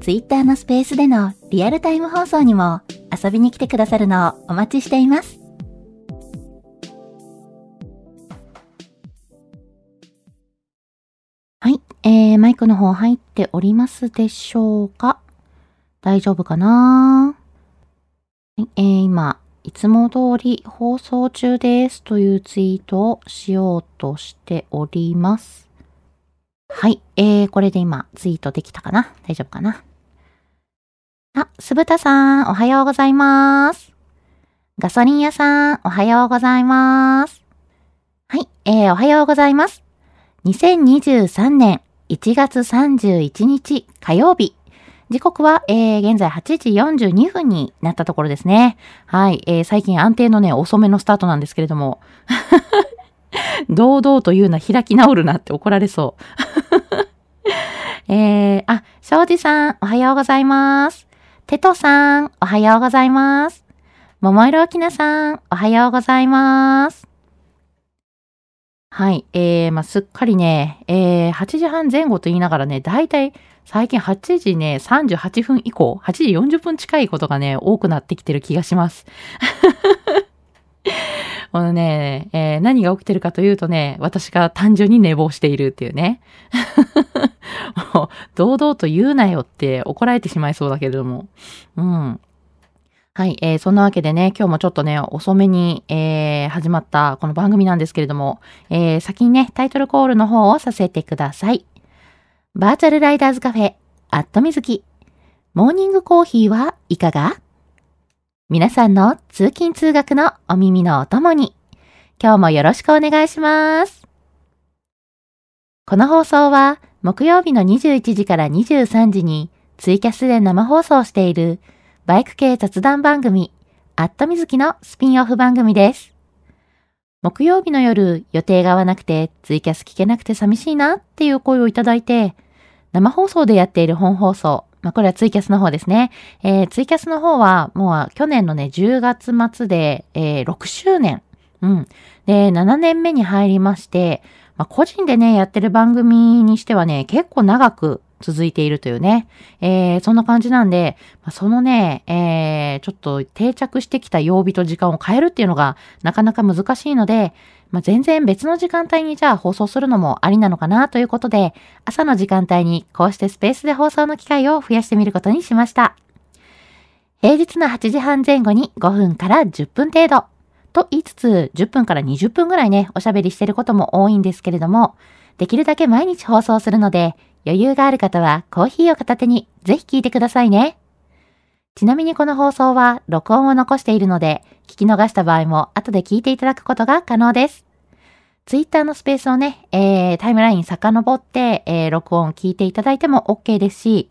Twitter のスペースでのリアルタイム放送にも遊びに来てくださるのをお待ちしています。はい、えー、マイクの方入っておりますでしょうか？大丈夫かな？はい、えー、今、いつも通り放送中ですというツイートをしようとしております。はい。えー、これで今、ツイートできたかな？大丈夫かな？あ、すぶたさん、おはようございます。ガソリン屋さん、おはようございます。はい、えー、おはようございます。2023年1月31日火曜日。時刻は、えー、現在8時42分になったところですね。はい、えー、最近安定のね、遅めのスタートなんですけれども。堂々と言うな、開き直るなって怒られそう。えー、あ、庄司さん、おはようございます。テトさん、おはようございます。桃色きなさん、おはようございます。はい。えー、まあ、すっかりね、えー、8時半前後と言いながらね、だいたい最近8時ね、38分以降、8時40分近いことがね、多くなってきてる気がします。このね、えー、何が起きてるかというとね、私が単純に寝坊しているっていうね。もう、堂々と言うなよって怒られてしまいそうだけれども。うん。はい、えー、そんなわけでね、今日もちょっとね、遅めに、えー、始まったこの番組なんですけれども、えー、先にね、タイトルコールの方をさせてください。バーチャルライダーズカフェ、アットみずき。モーニングコーヒーはいかが？皆さんの通勤通学のお耳のお供に、今日もよろしくお願いします。この放送は、木曜日の21時から23時にツイキャスで生放送しているバイク系雑談番組、アットみずきのスピンオフ番組です。木曜日の夜、予定が合わなくてツイキャス聞けなくて寂しいなっていう声をいただいて、生放送でやっている本放送、まあ、これはツイキャスの方ですね。えー、ツイキャスの方は、もう去年のね、10月末で、えー、6周年。うん。で、7年目に入りまして、まあ、個人でね、やってる番組にしてはね、結構長く続いているというね。えー、そんな感じなんで、まあ、そのね、えー、ちょっと定着してきた曜日と時間を変えるっていうのがなかなか難しいので、まあ、全然別の時間帯にじゃあ放送するのもありなのかなということで、朝の時間帯にこうしてスペースで放送の機会を増やしてみることにしました。平日の8時半前後に5分から10分程度。と言いつつ、10分から20分ぐらいね、おしゃべりしてることも多いんですけれども、できるだけ毎日放送するので、余裕がある方はコーヒーを片手にぜひ聞いてくださいね。ちなみにこの放送は録音を残しているので、聞き逃した場合も後で聞いていただくことが可能です。ツイッターのスペースをね、えー、タイムライン遡って、えー、録音聞いていただいても OK ですし、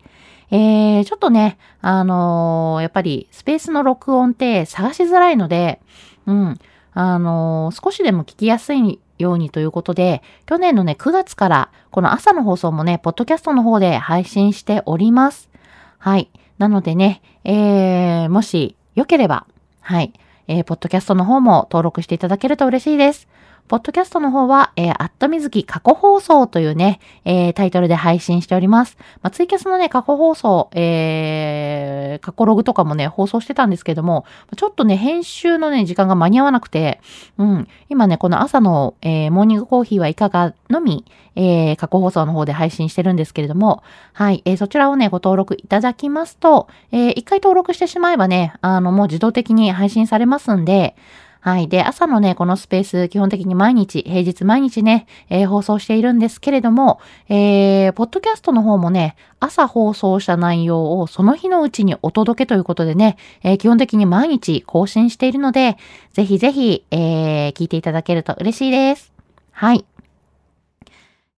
えー、ちょっとね、あのー、やっぱりスペースの録音って探しづらいので、うん、あのー、少しでも聞きやすいようにということで、去年のね、9月から、この朝の放送もね、ポッドキャストの方で配信しております。はい。なのでね、えー、もしよければ、はい。えー、ポッドキャストの方も登録していただけると嬉しいです。ポッドキャストの方は、えー、アットみずき過去放送というね、えー、タイトルで配信しております。まあ、ツイキャスのね、過去放送、えー、過去ログとかもね、放送してたんですけども、ちょっとね、編集のね、時間が間に合わなくて、うん、今ね、この朝の、えー、モーニングコーヒーはいかがのみ、えー、過去放送の方で配信してるんですけれども、はい、えー、そちらをね、ご登録いただきますと、えー、一回登録してしまえばね、あの、もう自動的に配信されますんで、はい。で、朝のね、このスペース、基本的に毎日、平日毎日ね、えー、放送しているんですけれども、えー、ポッドキャストの方もね、朝放送した内容をその日のうちにお届けということでね、えー、基本的に毎日更新しているので、ぜひぜひ、えー、聞いていただけると嬉しいです。はい。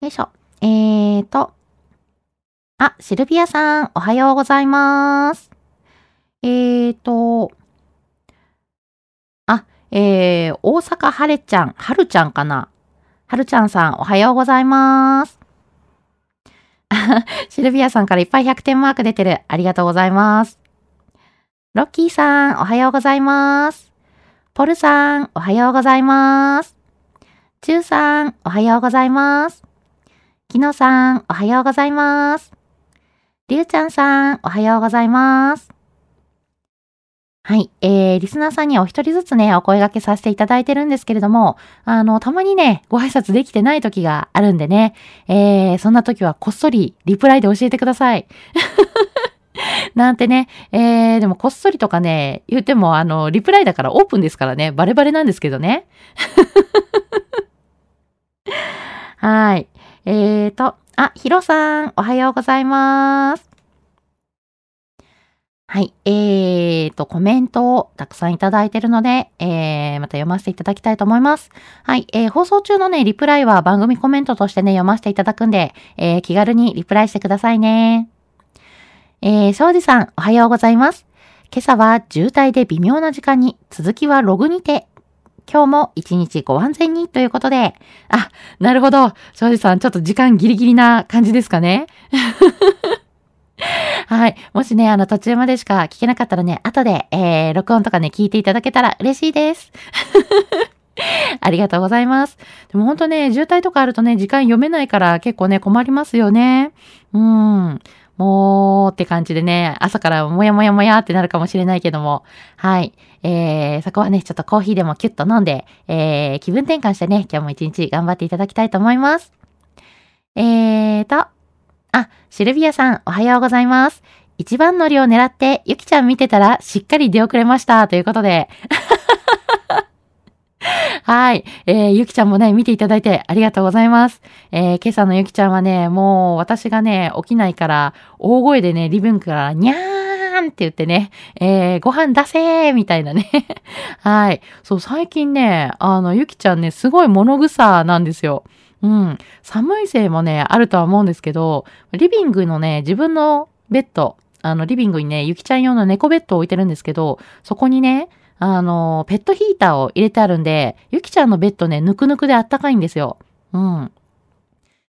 よいしょ。えーと。あ、シルビアさん、おはようございます。えーと、えー、大阪はれちゃん、はるちゃんかな？はるちゃんさん、おはようございます。シルビアさんからいっぱい100点マーク出てる。ありがとうございます。ロッキーさん、おはようございます。ポルさん、おはようございます。チューさん、おはようございます。キノさん、おはようございます。リュウちゃんさん、おはようございます。はい。えー、リスナーさんにはお一人ずつね、お声掛けさせていただいてるんですけれども、あの、たまにね、ご挨拶できてない時があるんでね、えー、そんな時はこっそりリプライで教えてください。なんてね、えー、でもこっそりとかね、言ってもあの、リプライだからオープンですからね、バレバレなんですけどね。はい。えーと、あ、ヒロさん、おはようございます。はい。えーと、コメントをたくさんいただいているので、えー、また読ませていただきたいと思います。はい。えー、放送中のね、リプライは番組コメントとしてね、読ませていただくんで、えー、気軽にリプライしてくださいね。えー、庄司さん、おはようございます。今朝は渋滞で微妙な時間に、続きはログにて、今日も一日ご安全にということで、あ、なるほど。庄司さん、ちょっと時間ギリギリな感じですかね。はい。もしね、あの、途中までしか聞けなかったらね、後で、えー、録音とかね、聞いていただけたら嬉しいです。ありがとうございます。でも本当ね、渋滞とかあるとね、時間読めないから結構ね、困りますよね。うん。もうって感じでね、朝からもやもやもやってなるかもしれないけども。はい。えー、そこはね、ちょっとコーヒーでもキュッと飲んで、えー、気分転換してね、今日も一日頑張っていただきたいと思います。えーと、あ、シルビアさん、おはようございます。一番乗りを狙って、ゆきちゃん見てたら、しっかり出遅れました。ということで。はい。えー、ゆきちゃんもね、見ていただいてありがとうございます。えー、今朝のゆきちゃんはね、もう私がね、起きないから、大声でね、リビングからにゃーんって言ってね、えー、ご飯出せーみたいなね。はい。そう、最近ね、あの、ゆきちゃんね、すごい物草なんですよ。うん。寒いせいもね、あるとは思うんですけど、リビングのね、自分のベッド、あの、リビングにね、ゆきちゃん用の猫ベッドを置いてるんですけど、そこにね、あの、ペットヒーターを入れてあるんで、ゆきちゃんのベッドね、ぬくぬくであったかいんですよ。うん。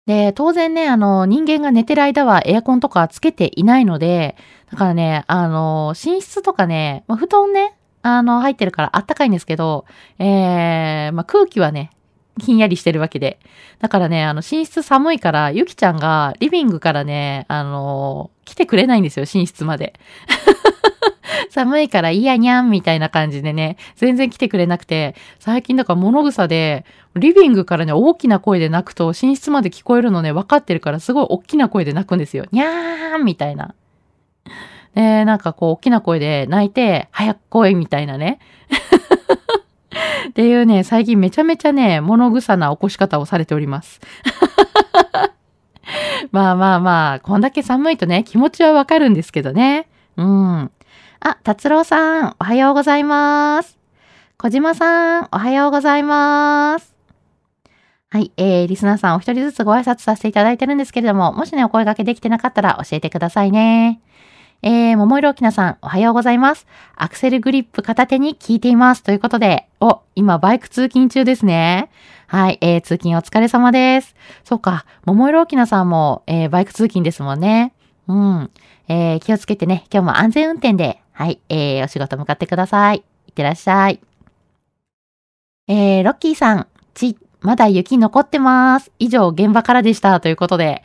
で、当然ね、あの、人間が寝てる間はエアコンとかつけていないので、だからね、あの、寝室とかね、ま、布団ね、あの、入ってるからあったかいんですけど、えー、まあ、空気はね、ひんやりしてるわけで。だからね、あの、寝室寒いから、ゆきちゃんがリビングからね、あの来てくれないんですよ、寝室まで。寒いからいやにゃんみたいな感じでね、全然来てくれなくて、最近だから物草で、リビングからね、大きな声で泣くと、寝室まで聞こえるのね、分かってるから、すごい大きな声で泣くんですよ。にゃーんみたいな。で、なんかこう、大きな声で泣いて、早く来いみたいなね。っていうね、最近めちゃめちゃね、物臭な起こし方をされております。まあまあまあ、こんだけ寒いとね、気持ちはわかるんですけどね。うん。あ、達郎さん、おはようございます。小島さん、おはようございます。はい、えー、リスナーさんお一人ずつご挨拶させていただいてるんですけれども、もしね、お声掛けできてなかったら教えてくださいね。えー、桃色きなさん、おはようございます。アクセルグリップ片手に聞いています。ということで、お、今バイク通勤中ですね。はい、えー、通勤お疲れ様です。そうか、桃色きなさんも、えー、バイク通勤ですもんね。うん。えー、気をつけてね、今日も安全運転で、はい、えー、お仕事向かってください。いってらっしゃい。えー、ロッキーさん、ち、まだ雪残ってます。以上、現場からでした。ということで。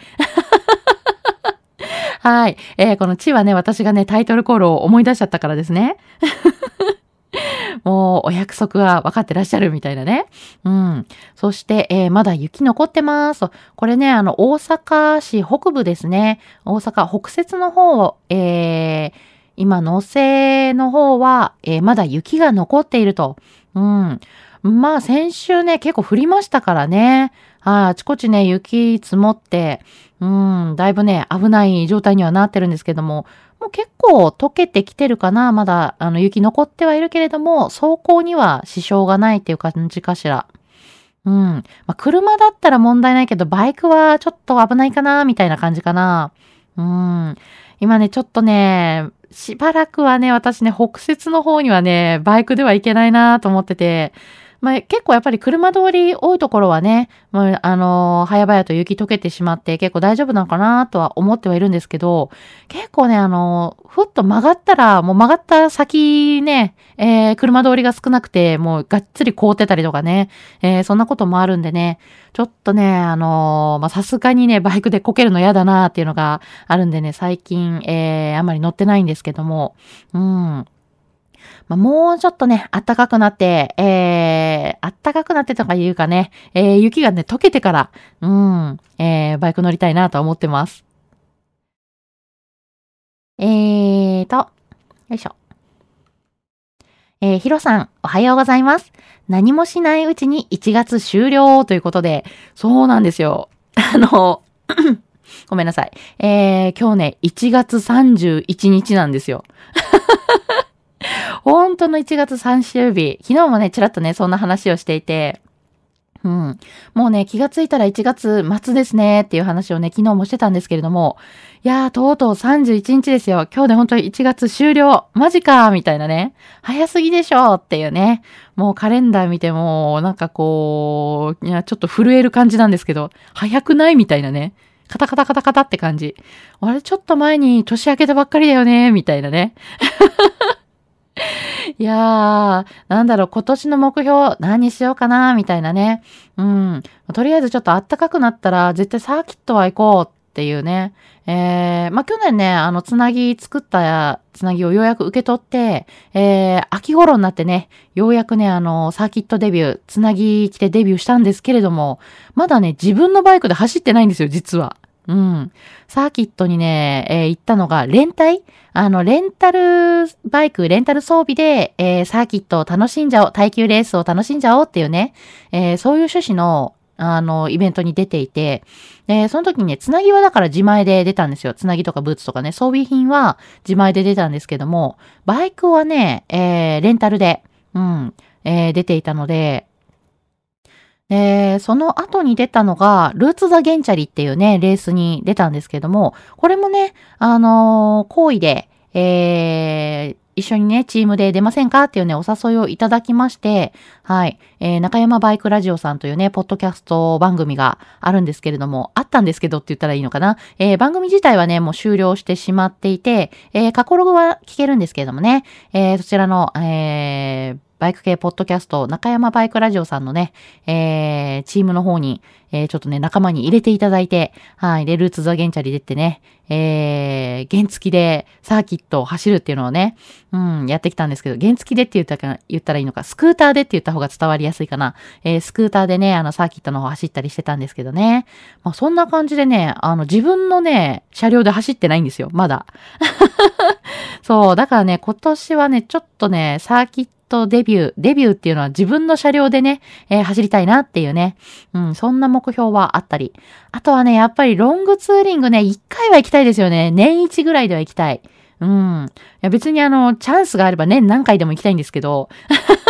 はい。えーこの地はね、私がね、タイトルコールを思い出しちゃったからですね。もう、お約束は分かってらっしゃるみたいなね。うん。そして、えーまだ雪残ってますと。これね、あの、大阪市北部ですね。大阪北節の方、えー今、野瀬の方は、えーまだ雪が残っていると。うん。まあ、先週ね、結構降りましたからね。はい、あちこちね、雪積もって、うん、だいぶね、危ない状態にはなってるんですけども、もう結構溶けてきてるかな。まだ、あの、雪残ってはいるけれども、走行には支障がないっていう感じかしら。うん。まあ、車だったら問題ないけど、バイクはちょっと危ないかな、みたいな感じかな。うん。今ね、ちょっとね、しばらくはね、私ね、北節の方にはね、バイクでは行けないなと思ってて、まあ、結構やっぱり車通り多いところはね、もうあのー早々と雪溶けてしまって結構大丈夫なのかなとは思ってはいるんですけど、結構ね、あのーふっと曲がったら、もう曲がった先ね、えー車通りが少なくて、もうがっつり凍ってたりとかね、えーそんなこともあるんでね、ちょっとね、あのーま、さすがにね、バイクでこけるの嫌だなっていうのがあるんでね、最近、えーあんまり乗ってないんですけども、うん。まあ、もうちょっとね、暖かくなって、えー、暖かくなってとかいうかね、えー、雪がね、溶けてから、うん、えー、バイク乗りたいなと思ってます。えーと、よいしょ。えー、ヒロさん、おはようございます。何もしないうちに1月終了ということで、そうなんですよ。あの、ごめんなさい。えー、今日ね、1月31日なんですよ。本当の1月3週日。昨日もね、ちらっとね、そんな話をしていて、うん。もうね、気がついたら1月末ですねっていう話をね、昨日もしてたんですけれども、いやー、とうとう31日ですよ。今日で本当に1月終了。マジかーみたいなね。早すぎでしょっていうね。もうカレンダー見ても、なんかこう、いや、ちょっと震える感じなんですけど、早くない？みたいなね。カタカタカタカタって感じ。あれ、ちょっと前に年明けたばっかりだよねみたいなね。いやー、なんだろう、今年の目標何にしようかな、みたいなね。うん。とりあえずちょっと暖かくなったら、絶対サーキットは行こうっていうね。えー、まあ、去年ね、あの、つなぎ作ったつなぎをようやく受け取って、えー、秋頃になってね、ようやくね、あの、サーキットデビュー、つなぎ来てデビューしたんですけれども、まだね、自分のバイクで走ってないんですよ、実は。うん。サーキットにね、えー行ったのが、レンタイ？あの、レンタルバイク、レンタル装備で、えーサーキットを楽しんじゃおう、耐久レースを楽しんじゃおうっていうね、えーそういう趣旨の、あの、イベントに出ていて、で、その時にね、つなぎはだから自前で出たんですよ。つなぎとかブーツとかね、装備品は自前で出たんですけども、バイクはね、えレンタルで、うん、え出ていたので、で、その後に出たのが、ルーツ・ザ・ゲンチャリっていうね、レースに出たんですけども、これもね、あのー好意で、えー一緒にね、チームで出ませんかっていうね、お誘いをいただきまして、はい。えー中山バイクラジオさんというね、ポッドキャスト番組があるんですけれども、あったんですけどって言ったらいいのかな。えー番組自体はね、もう終了してしまっていて、えー過去ログは聞けるんですけれどもね、えーそちらの、えーバイク系ポッドキャスト、中山バイクラジオさんのね、えーチームの方に、えーちょっとね、仲間に入れていただいて、はい。で、ルーツザゲンチャリ出てね、えー原付きでサーキットを走るっていうのをね、うん、やってきたんですけど、原付きでって言ったか、言ったらいいのか、スクーターでって言った方が伝わりやすいかな。えースクーターでね、あの、サーキットの方走ったりしてたんですけどね。まあ、そんな感じでね、あの、自分のね、車両で走ってないんですよ、まだ。そう、だからね、今年はね、ちょっとね、サーキットトデビュー、デビューっていうのは自分の車両でね、えー走りたいなっていうね、うん、そんな目標はあったり。あとはね、やっぱりロングツーリングね、一回は行きたいですよね。年一ぐらいでは行きたい。うん。いや別にあの、チャンスがあれば年何回でも行きたいんですけど、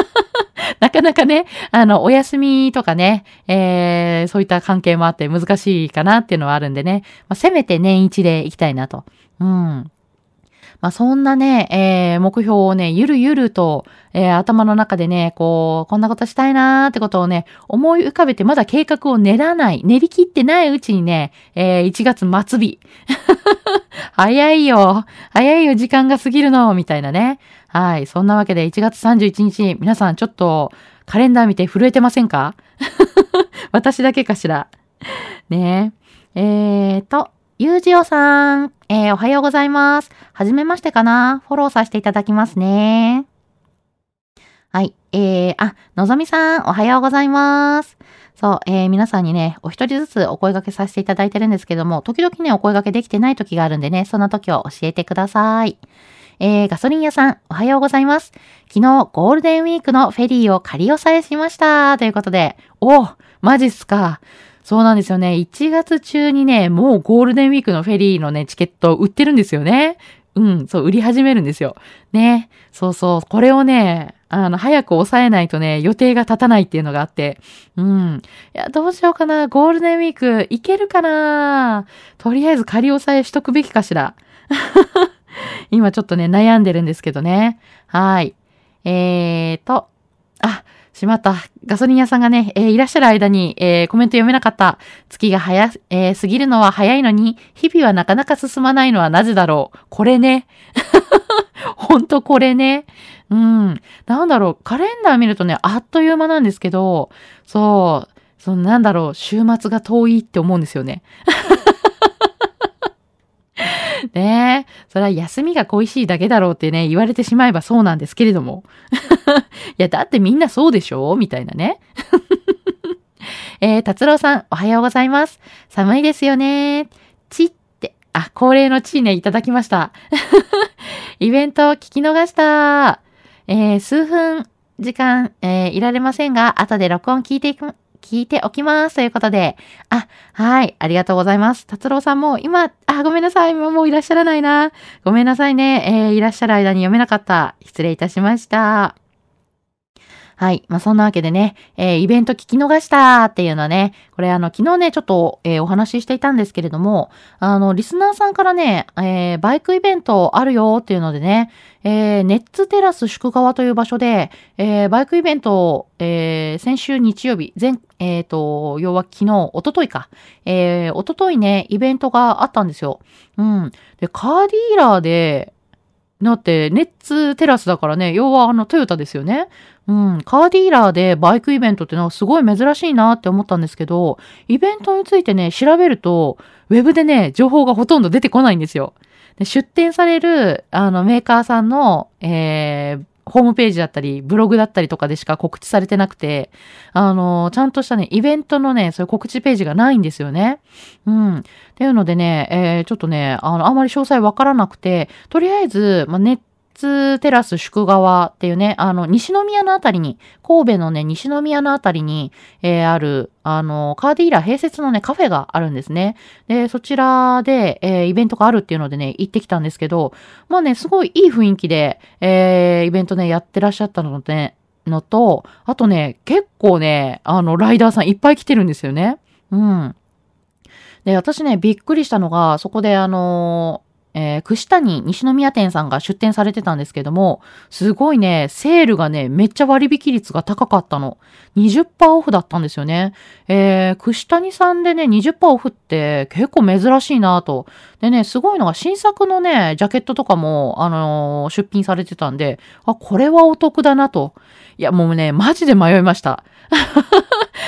なかなかね、あの、お休みとかね、えー、そういった関係もあって難しいかなっていうのはあるんでね、まあ、せめて年一で行きたいなと。うん。まあ、そんなね、えー、目標をね、ゆるゆると、えー、頭の中でね、こう、こんなことしたいなーってことをね、思い浮かべてまだ計画を練らない、練り切ってないうちにね、えー、1月末日。早いよ。早いよ、時間が過ぎるの、みたいなね。はい。そんなわけで1月31日、皆さんちょっとカレンダー見て震えてませんか？私だけかしら。ねえ。えーと、ゆうじおさん、えー、おはようございます。はじめましてかなフォローさせていただきますね。はい。えー、あ、のぞみさん、おはようございます。そう、えー、皆さんにね、お一人ずつお声掛けさせていただいてるんですけども、時々ね、お声掛けできてない時があるんでね、そんな時を教えてください。えー、ガソリン屋さん、おはようございます。昨日、ゴールデンウィークのフェリーを仮押さえしました。ということで、おマジっすか。そうなんですよね。1月中にね、もうゴールデンウィークのフェリーのね、チケット売ってるんですよね。うん、そう、売り始めるんですよ。ね。そうそう、これをね、あの、早く抑えないとね、予定が立たないっていうのがあって。うん。いや、どうしようかな。ゴールデンウィーク、いけるかなとりあえず仮押さえしとくべきかしら。今ちょっとね、悩んでるんですけどね。はい。えーと、しまった。ガソリン屋さんがね、えー、いらっしゃる間に、えー、コメント読めなかった。月が早、えー、過ぎるのは早いのに、日々はなかなか進まないのはなぜだろう。これね。ほんとこれね。うん。なんだろう、カレンダー見るとね、あっという間なんですけど、そう、そのなんだろう、週末が遠いって思うんですよね。ねえ、それは休みが恋しいだけだろうってね、言われてしまえばそうなんですけれども。いや、だってみんなそうでしょ？みたいなね。えー、達郎さん、おはようございます。寒いですよね。ちって、あ、恒例のチーね、いただきました。イベントを聞き逃した。えー、数分時間、えー、いられませんが、後で録音聞いていく、聞いておきます。ということで。あ、はい。ありがとうございます。達郎さんも今、あ、ごめんなさい。今もういらっしゃらないな。ごめんなさいね。えー、いらっしゃる間に読めなかった。失礼いたしました。はい。まあ、そんなわけでね、えー、イベント聞き逃したっていうのはね、これあの、昨日ね、ちょっと、えー、お話ししていたんですけれども、あの、リスナーさんからね、えー、バイクイベントあるよっていうのでね、えー、ネッツテラス宿川という場所で、えー、バイクイベントを、えー、先週日曜日、前、えっ、ー、と、要は昨日、おとといか、えー、おとといね、イベントがあったんですよ。うん。で、カーディーラーで、だって、ネッツテラスだからね、要はあのトヨタですよね。うん、カーディーラーでバイクイベントってのはすごい珍しいなって思ったんですけど、イベントについてね、調べると、ウェブでね、情報がほとんど出てこないんですよ。で出展される、あの、メーカーさんの、えー、ホームページだったり、ブログだったりとかでしか告知されてなくて、あの、ちゃんとしたね、イベントのね、そういう告知ページがないんですよね。うん。っていうのでね、えー、ちょっとね、あの、あまり詳細わからなくて、とりあえず、まあ、ネットツテラス宿川っていうね、あの、西宮のあたりに、神戸のね、西宮のあたりに、えー、ある、あの、カーディーラー併設のね、カフェがあるんですね。で、そちらで、えー、イベントがあるっていうのでね、行ってきたんですけど、まあね、すごいいい雰囲気で、えー、イベントね、やってらっしゃったので、のと、あとね、結構ね、あの、ライダーさんいっぱい来てるんですよね。うん。で、私ね、びっくりしたのが、そこであのえー、串谷西宮店さんが出店されてたんですけども、すごいね、セールがね、めっちゃ割引率が高かったの。20%オフだったんですよね。えー、串谷さんでね、20%オフって結構珍しいなと。でね、すごいのが新作のね、ジャケットとかも、あのー、出品されてたんで、あ、これはお得だなと。いや、もうね、マジで迷いました。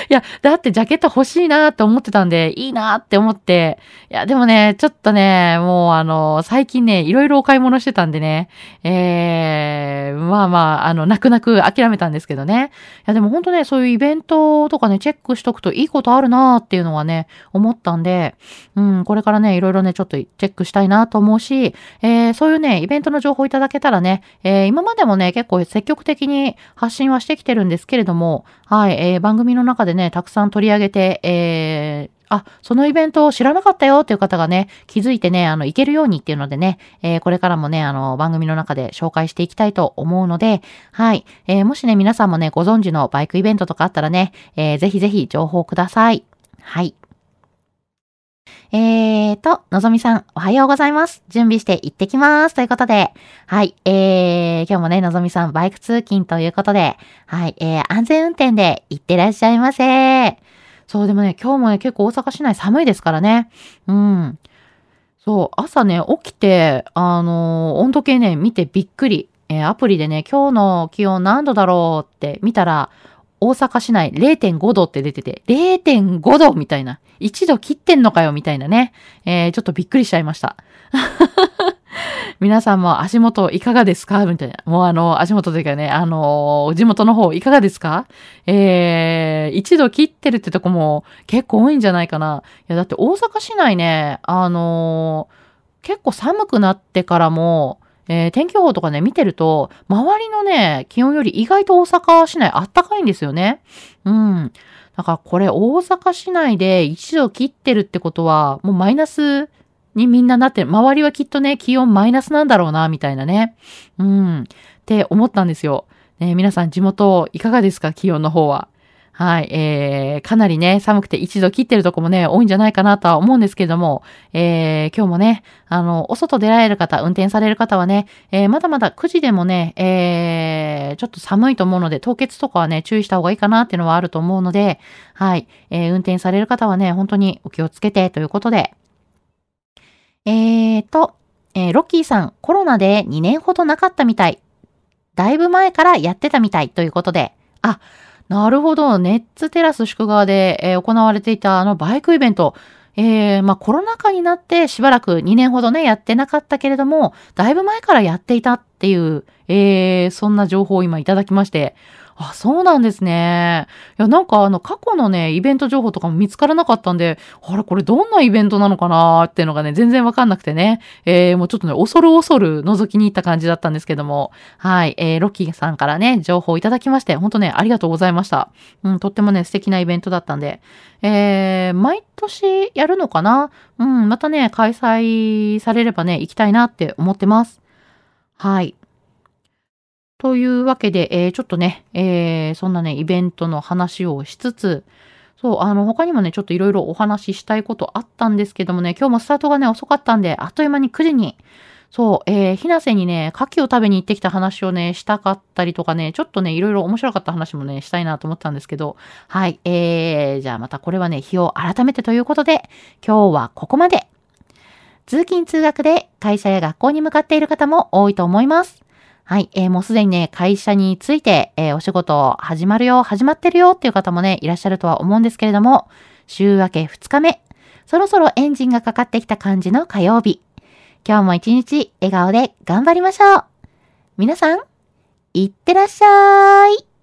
いや、だってジャケット欲しいなって思ってたんで、いいなって思って、いや、でもね、ちょっとね、もうあの、最近ね、いろいろお買い物してたんでね、えー、まあまあ、あの、泣く泣く諦めたんですけどね。いや、でも本当ね、そういうイベントとかね、チェックしとくといいことあるなっていうのはね、思ったんで、うん、これからね、いろいろね、ちょっとチェックしたいなと思うし、えー、そういうね、イベントの情報いただけたらね、えー、今までもね、結構積極的に発信はしてきてるんですけれども、はい、えー、番組の中でね、たくさん取り上げて、えー、あ、そのイベントを知らなかったよっていう方がね、気づいてね、あの、行けるようにっていうのでね、えー、これからもね、あの、番組の中で紹介していきたいと思うので、はい。えー、もしね、皆さんもね、ご存知のバイクイベントとかあったらね、えー、ぜひぜひ情報ください。はい。えーと、のぞみさん、おはようございます。準備して行ってきます。ということで、はい、えー、今日もね、のぞみさん、バイク通勤ということで、はい、えー、安全運転で行ってらっしゃいませ。そう、でもね、今日もね、結構大阪市内寒いですからね。うん。そう、朝ね、起きて、あのー、温度計ね、見てびっくり。えー、アプリでね、今日の気温何度だろうって見たら、大阪市内0.5度って出てて、0.5度みたいな。1度切ってんのかよみたいなね。えー、ちょっとびっくりしちゃいました。皆さんも足元いかがですかみたいな。もうあの、足元というかね、あのー、地元の方いかがですか？えー、一度切ってるってとこも結構多いんじゃないかな。いや、だって大阪市内ね、あのー、結構寒くなってからも、えー、天気予報とかね、見てると、周りのね、気温より意外と大阪市内あったかいんですよね。うん。だからこれ大阪市内で一度切ってるってことは、もうマイナスにみんななってる。周りはきっとね、気温マイナスなんだろうな、みたいなね。うん。って思ったんですよ。ね、皆さん地元いかがですか？気温の方は。はい、えー、かなりね、寒くて一度切ってるとこもね、多いんじゃないかなとは思うんですけれども、えー、今日もね、あの、お外出られる方、運転される方はね、えー、まだまだ9時でもね、えー、ちょっと寒いと思うので、凍結とかはね、注意した方がいいかなっていうのはあると思うので、はい、えー、運転される方はね、本当にお気をつけてということで、えーと、えー、ロッキーさん、コロナで2年ほどなかったみたい。だいぶ前からやってたみたいということで、あ、なるほど、ネッツテラス宿川で、えー、行われていたあのバイクイベント、えー、まあコロナ禍になってしばらく2年ほどね、やってなかったけれども、だいぶ前からやっていたっっていう、えー、そんな情報を今いただきまして、あ、そうなんですね。いや、なんかあの、過去のね、イベント情報とかも見つからなかったんで、あれ、これどんなイベントなのかなーっていうのがね、全然わかんなくてね。えー、もうちょっとね、恐る恐る覗きに行った感じだったんですけども。はい。えー、ロッキーさんからね、情報をいただきまして、ほんとね、ありがとうございました。うん、とってもね、素敵なイベントだったんで。えー、毎年やるのかな？うん、またね、開催されればね、行きたいなって思ってます。はい。というわけで、えー、ちょっとね、えー、そんなね、イベントの話をしつつ、そう、あの、他にもね、ちょっといろいろお話ししたいことあったんですけどもね、今日もスタートがね、遅かったんで、あっという間に9時に、そう、えー、ひなせにね、牡蠣を食べに行ってきた話をね、したかったりとかね、ちょっとね、いろいろ面白かった話もね、したいなと思ったんですけど、はい、えー、じゃあまたこれはね、日を改めてということで、今日はここまで。通勤通学で会社や学校に向かっている方も多いと思います。はい、えー、もうすでにね、会社について、えー、お仕事始まるよ、始まってるよっていう方もね、いらっしゃるとは思うんですけれども、週明け2日目、そろそろエンジンがかかってきた感じの火曜日。今日も一日笑顔で頑張りましょう。皆さん、いってらっしゃい。